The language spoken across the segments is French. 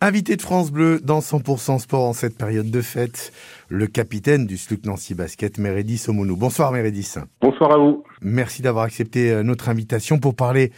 Invité de France Bleu dans 100% Sport en cette période de fête, le capitaine du SLUC Nancy Basket, Mérédis Omonou. Bonsoir Mérédis. Bonsoir à vous. Merci d'avoir accepté euh, notre invitation pour parler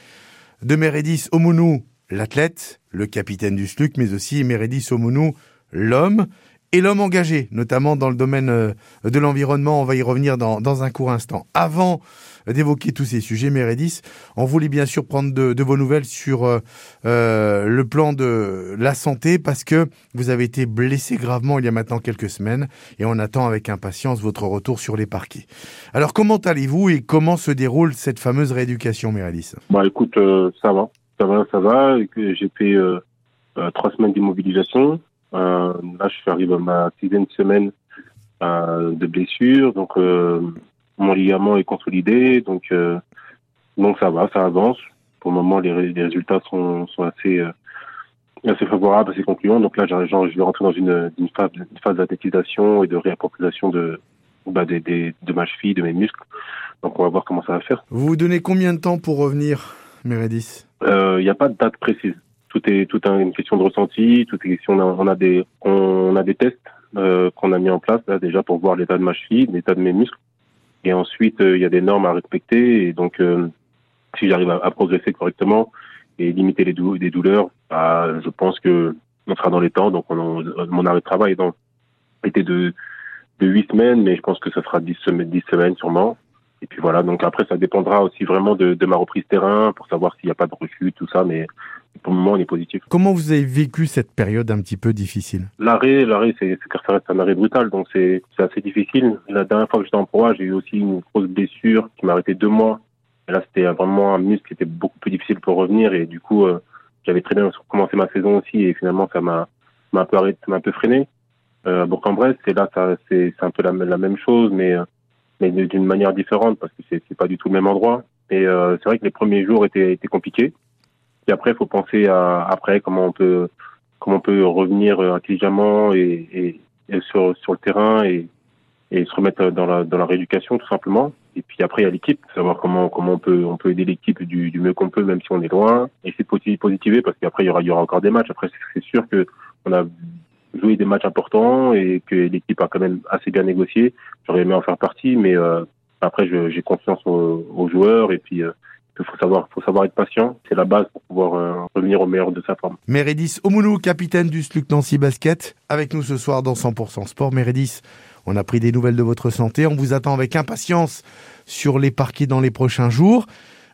de Mérédis Omonou, l'athlète, le capitaine du SLUC, mais aussi Mérédis Omonou, l'homme et l'homme engagé, notamment dans le domaine euh, de l'environnement. On va y revenir dans, dans un court instant. Avant d'évoquer tous ces sujets, Mérédis, on voulait bien sûr prendre de, de vos nouvelles sur euh, euh, le plan de la santé parce que vous avez été blessé gravement il y a maintenant quelques semaines et on attend avec impatience votre retour sur les parquets. Alors comment allez-vous et comment se déroule cette fameuse rééducation, Mérédis Bah écoute, euh, ça va, ça va, ça va. J'ai fait euh, euh, trois semaines d'immobilisation. Euh, là, je suis arrivé à ma sixième semaine euh, de blessure, donc euh, mon ligament est consolidé, donc donc ça va, ça avance. Pour le moment, les, ré- les résultats sont, sont assez assez favorables, assez concluants. Donc là, genre, je vais rentrer dans une, une phase, une phase d'athlétisation et de réappropriation de bah, des, des, de ma cheville, de mes muscles. Donc on va voir comment ça va faire. Vous vous donnez combien de temps pour revenir, Mérédis Il n'y a pas de date précise. Tout est tout est une question de ressenti. Tout est question. On a, des on a des tests euh, qu'on a mis en place là déjà pour voir l'état de ma cheville, l'état de mes muscles. Et ensuite, euh, il y a des normes à respecter. Et donc, euh, si j'arrive à, progresser correctement et limiter les, dou les douleurs, bah, je pense que on sera dans les temps. Donc, on, on- mon arrêt de travail donc, était de de huit semaines, mais je pense que ça sera dix semaines, dix semaines sûrement. Et puis voilà, donc après, ça dépendra aussi vraiment de, de ma reprise terrain pour savoir s'il n'y a pas de refus, tout ça, mais pour le moment, on est positif. Comment vous avez vécu cette période un petit peu difficile? L'arrêt, l'arrêt, c'est, ça reste un arrêt brutal, donc c'est, assez difficile. La dernière fois que j'étais en proie, j'ai eu aussi une grosse blessure qui m'a arrêté deux mois. Et là, c'était vraiment un muscle qui était beaucoup plus difficile pour revenir, et du coup, euh, j'avais très bien commencé ma saison aussi, et finalement, ça m'a, m'a un peu arrêté, m'a un peu freiné. Euh, Bourg-en-Bresse, c'est là, c'est, un peu la, la même chose, mais, euh, mais d'une manière différente, parce que c'est, c'est pas du tout le même endroit. Et euh, c'est vrai que les premiers jours étaient, étaient compliqués. Après, il faut penser à après comment on peut comment on peut revenir euh, intelligemment et, sur sur le terrain et, se remettre dans la dans la rééducation tout simplement. Et puis après, il y a l'équipe, savoir comment comment on peut on peut aider l'équipe du, mieux qu'on peut, même si on est loin. C'est posi- positiver parce qu'après il y aura il y aura encore des matchs. Après, c'est- sûr que on a joué des matchs importants et que l'équipe a quand même assez bien négocié. J'aurais aimé en faire partie, mais euh, après, j'ai confiance aux, aux joueurs et puis. euh, il faut savoir, faut savoir être patient. C'est la base pour pouvoir euh, revenir au meilleur de sa forme. Mérédis Omounou, capitaine du SLUC Nancy Basket, avec nous ce soir dans 100% Sport. Mérédis, on a pris des nouvelles de votre santé. On vous attend avec impatience sur les parquets dans les prochains jours.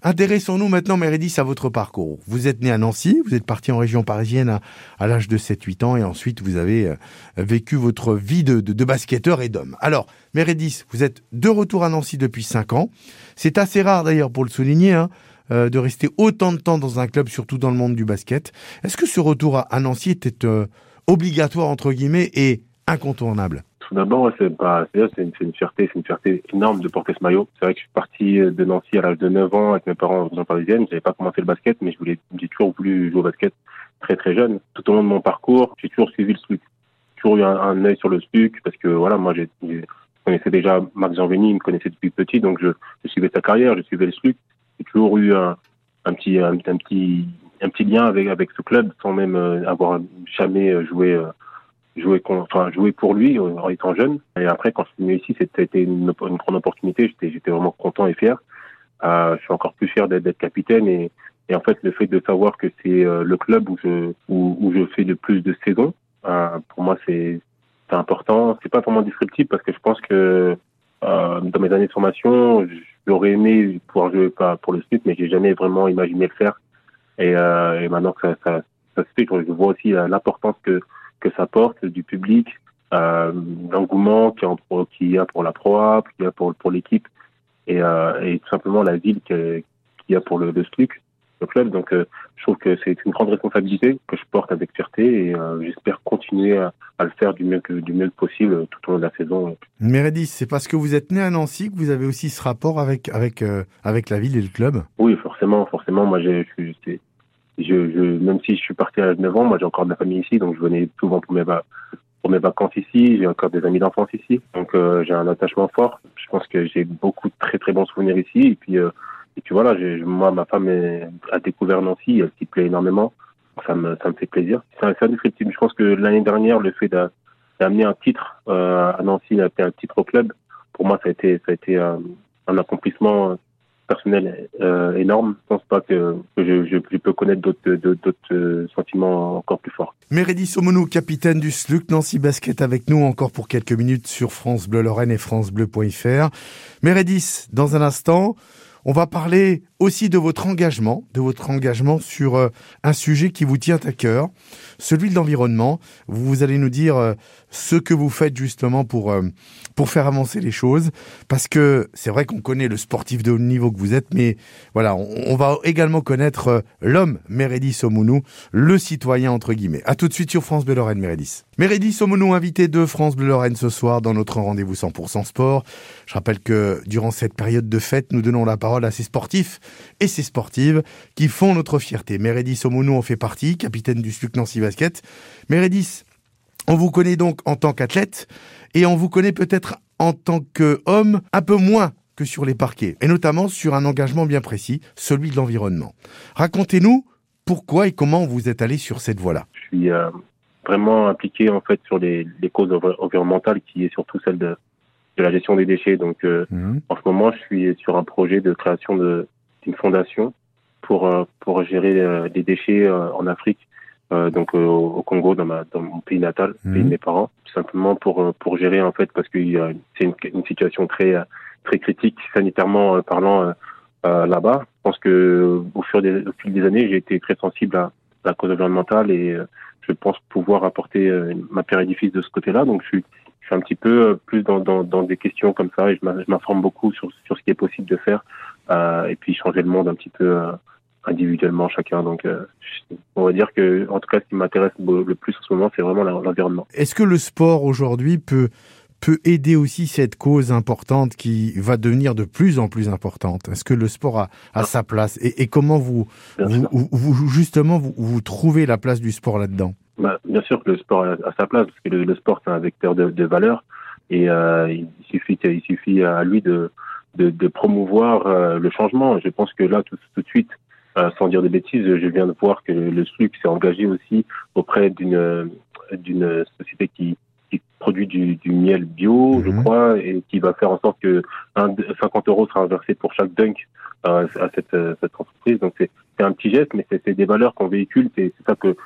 Intéressons-nous maintenant, Mérédis, à votre parcours. Vous êtes né à Nancy, vous êtes parti en région parisienne à, à l'âge de 7-8 ans et ensuite vous avez euh, vécu votre vie de, de, basketteur et d'homme. Alors, Mérédis, vous êtes de retour à Nancy depuis 5 ans. C'est assez rare d'ailleurs pour le souligner, hein, euh, de rester autant de temps dans un club, surtout dans le monde du basket. Est-ce que ce retour à, à Nancy était euh, obligatoire, entre guillemets, et incontournable? Tout d'abord, c'est une, fierté, c'est une fierté énorme de porter ce maillot. C'est vrai que je suis parti de Nancy à l'âge de 9 ans avec mes parents en région parisienne. J'avais pas commencé le basket, mais je voulais, j'ai toujours voulu jouer au basket très très jeune. Tout au long de mon parcours, j'ai toujours suivi le SLUC. J'ai toujours eu un, un œil sur le SLUC parce que voilà, moi, j'ai, je connaissais déjà Marc Jeanveni, il me connaissait depuis petit, donc je, suivais sa carrière, je suivais le SLUC. J'ai toujours eu un, petit, un, petit, un petit lien avec avec ce club sans même euh, avoir jamais joué. euh, jouer enfin jouer pour lui euh, en étant jeune. Et après quand je suis venu ici c'était une, une grande opportunité. J'étais j'étais vraiment content et fier. Euh, je suis encore plus fier d'être capitaine. Et, et en fait le fait de savoir que c'est euh, le club où je où, où je fais le plus de saisons euh, pour moi c'est c'est important. C'est pas vraiment descriptif parce que je pense que euh, dans mes années de formation j'aurais aimé pouvoir jouer pas pour le SNUC mais j'ai jamais vraiment imaginé le faire. Et, euh, et maintenant que ça, ça, ça se fait je vois aussi l'importance que que ça porte du public, euh, l'engouement qu'il y, a pour la proie, qu'il y a pour, pour l'équipe et, euh, et tout simplement la ville qu'il y a pour le, le SLUC, le club. Donc euh, je trouve que c'est une grande responsabilité que je porte avec fierté et j'espère continuer à, à le faire du mieux, que, du mieux possible tout au long de la saison. Mérédis, c'est parce que vous êtes né à Nancy que vous avez aussi ce rapport avec, avec, avec la ville et le club? Oui, forcément, forcément. Moi, j'ai, je, je, je, même si je suis parti à 9 ans, moi, j'ai encore de la famille ici, donc je venais souvent pour mes, vacances ici. J'ai encore des amis d'enfance ici, donc euh, j'ai un attachement fort. Je pense que j'ai beaucoup de très très bons souvenirs ici. Et puis, euh, et puis voilà, moi, ma femme est- a découvert Nancy, elle s'y plaît énormément. Ça me, ça me fait plaisir. C'est un descriptif pense que l'année dernière, le fait d'amener un titre à Nancy, un titre au club, pour moi, ça a été, ça a été un accomplissement personnel euh, énorme. Je pense pas que, je, peux connaître d'autres euh, sentiments encore plus forts. Mérédis Somonou, capitaine du SLUC Nancy Basket avec nous encore pour quelques minutes sur France Bleu Lorraine et francebleu.fr. Mérédis, dans un instant, on va parler aussi de votre engagement, de votre engagement sur euh, un sujet qui vous tient à cœur, celui de l'environnement. Vous allez nous dire euh, ce que vous faites justement pour euh, pour faire avancer les choses, parce que c'est vrai qu'on connaît le sportif de haut niveau que vous êtes, mais voilà, on, va également connaître l'homme Mérédis Somounou, le citoyen entre guillemets. À tout de suite sur France Bleu Lorraine, Mérédis. Mérédis Somounou, invité de France Bleu Lorraine ce soir dans notre rendez-vous 100% sport. Je rappelle que durant cette période de fête, nous donnons la parole à ces sportifs et ces sportives qui font notre fierté. Mérédis Omounou en fait partie, capitaine du SLUC Nancy Basket. Mérédis, on vous connaît donc en tant qu'athlète et on vous connaît peut-être en tant qu'homme un peu moins que sur les parquets, et notamment sur un engagement bien précis, celui de l'environnement. Racontez-nous pourquoi et comment vous êtes allé sur cette voie-là. Euh, vraiment impliqué en fait sur les, causes environnementales, qui est surtout celle de, la gestion des déchets. Donc, euh, mmh. en ce moment, je suis sur un projet de création de une fondation pour euh, pour gérer euh, les déchets en Afrique, donc au Congo, dans, ma, dans mon pays natal, mhm. pays de mes parents, tout simplement pour pour gérer en fait parce que c'est une, une, situation très très critique sanitairement parlant là-bas. Je pense que au fur des, au fil des années, j'ai été très sensible à la cause environnementale et je pense pouvoir apporter ma pierre édifice de ce côté-là. Donc je suis un petit peu plus dans, dans, des questions comme ça et je m'informe beaucoup sur, sur ce qui est possible de faire euh, et puis changer le monde un petit peu euh, individuellement chacun. Donc, euh, on va dire que, en tout cas, ce qui m'intéresse le plus en ce moment, c'est vraiment l'environnement. Est-ce que le sport aujourd'hui peut peut aider aussi cette cause importante qui va devenir de plus en plus importante. Est-ce que le sport a, a sa place et, et, comment vous, vous, vous, justement vous, vous, trouvez la place du sport là-dedans? Bah, Bien sûr que le sport a, sa place parce que le, sport c'est un vecteur de, de valeur et euh, il suffit il suffit à lui de de, de promouvoir euh, le changement. Je pense que là, tout, tout de suite, euh, sans dire de bêtises, je viens de voir que le SLUC s'est engagé aussi auprès d'une d'une société qui, qui produit du, du miel bio, je mhm. crois, et qui va faire en sorte que un, 50 euros sera versé pour chaque dunk euh, à cette, cette entreprise. Donc c'est un petit geste, mais c'est des valeurs qu'on véhicule. C'est ça que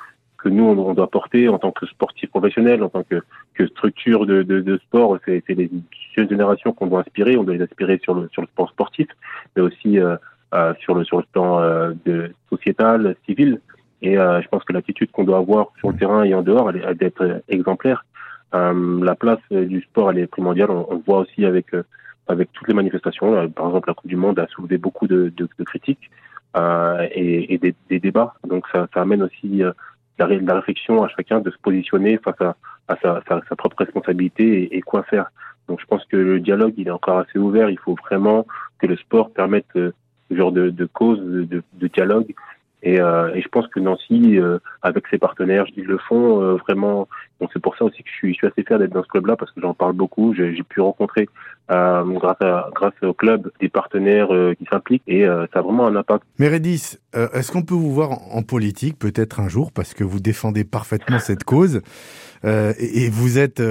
que nous on, doit porter en tant que sportif professionnel, en tant que, que structure de, de, de sport. C'est les jeunes générations qu'on doit inspirer. On doit les inspirer sur le sur le sport sportif, mais aussi euh, euh, sur le sur le plan euh, de sociétal, civil. Et je pense que l'attitude qu'on doit avoir sur le terrain et en dehors, elle, est d'être exemplaire. La place du sport, elle est primordiale. On, le voit aussi avec avec toutes les manifestations. Par exemple, la Coupe du Monde a soulevé beaucoup de, de, de critiques euh, et, et des, des, débats. Donc ça, ça amène aussi la, la, réflexion à chacun de se positionner face à, à sa, sa, propre responsabilité et, et, quoi faire. Donc je pense que le dialogue il est encore assez ouvert. Il faut vraiment que le sport permette euh, ce genre de, de cause, de, de dialogue et, euh, et, je pense que Nancy, euh, avec ses partenaires, ils le font euh, vraiment. Donc c'est pour ça aussi que je suis, je suis assez fier d'être dans ce club-là parce que j'en parle beaucoup. J'ai pu rencontrer euh, grâce, à, grâce au club des partenaires qui s'impliquent et ça a vraiment un impact. Mérédis, est-ce qu'on peut vous voir en politique peut-être un jour? Parce que vous défendez parfaitement cette cause et, et, vous êtes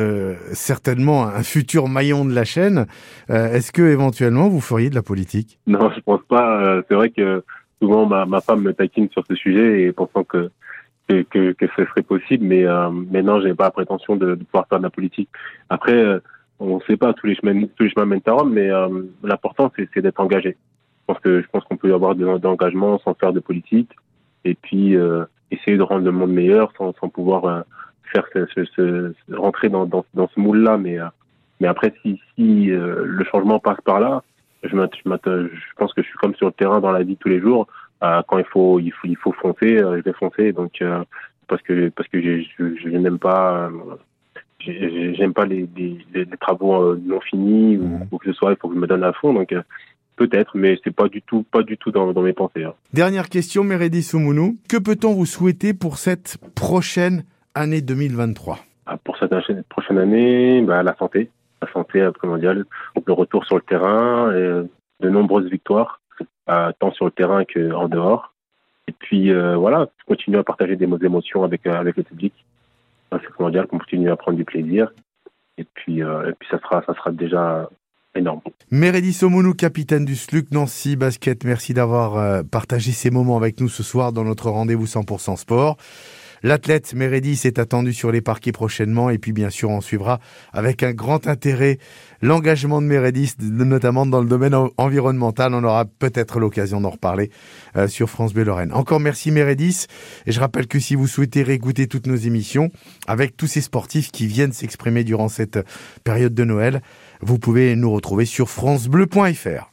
certainement un futur maillon de la chaîne. est-ce que éventuellement vous feriez de la politique? Non, je pense pas. c'est vrai que souvent ma, ma femme me taquine sur ce sujet et pensant que que, que, ce serait possible, mais euh, mais non, j'ai pas la prétention de, de, pouvoir faire de la politique. Après, euh, on ne sait pas tous les chemins tous les chemins mènent à Rome, mais euh, l'important c'est, c'est d'être engagé. Je pense que je pense qu'on peut y avoir de, d'engagement sans faire de politique et puis euh, essayer de rendre le monde meilleur sans, sans pouvoir euh, faire ce, ce, ce, rentrer dans, dans, dans ce moule là, mais mais après si si le changement passe par là, je, je pense que je suis comme sur le terrain dans la vie tous les jours. Euh, quand il faut, il faut, il faut foncer, euh, je vais foncer. Donc euh, parce que parce que je, je, n'aime pas, j'aime pas les, les, les, travaux non finis ou, mmh. ou, que ce soit. Il faut que je me donne à fond. Donc peut-être, mais c'est pas du tout, pas du tout dans, dans mes pensées. Hein. Dernière question, Meredi Soumounou. Que peut-on vous souhaiter pour cette prochaine année 2023 ah, Pour cette prochaine année, bah, la santé la santé mondiale, le retour sur le terrain, et de nombreuses victoires, euh, tant sur le terrain qu'en dehors. Et puis euh, voilà, continuer à partager des émotions avec, euh, avec le public. mondial, qu'on continue à prendre du plaisir. Et puis, ça sera, déjà énorme. Meredith Somounou, capitaine du SLUC Nancy Basket, merci d'avoir partagé ces moments avec nous ce soir dans notre rendez-vous 100% sport. L'athlète Meredith est attendu sur les parquets prochainement et puis bien sûr on suivra avec un grand intérêt l'engagement de Meredith, notamment dans le domaine environnemental. On aura peut-être l'occasion d'en reparler euh, sur France Bleu Lorraine. Encore merci Meredith et je rappelle que si vous souhaitez réécouter toutes nos émissions avec tous ces sportifs qui viennent s'exprimer durant cette période de Noël, vous pouvez nous retrouver sur francebleu.fr.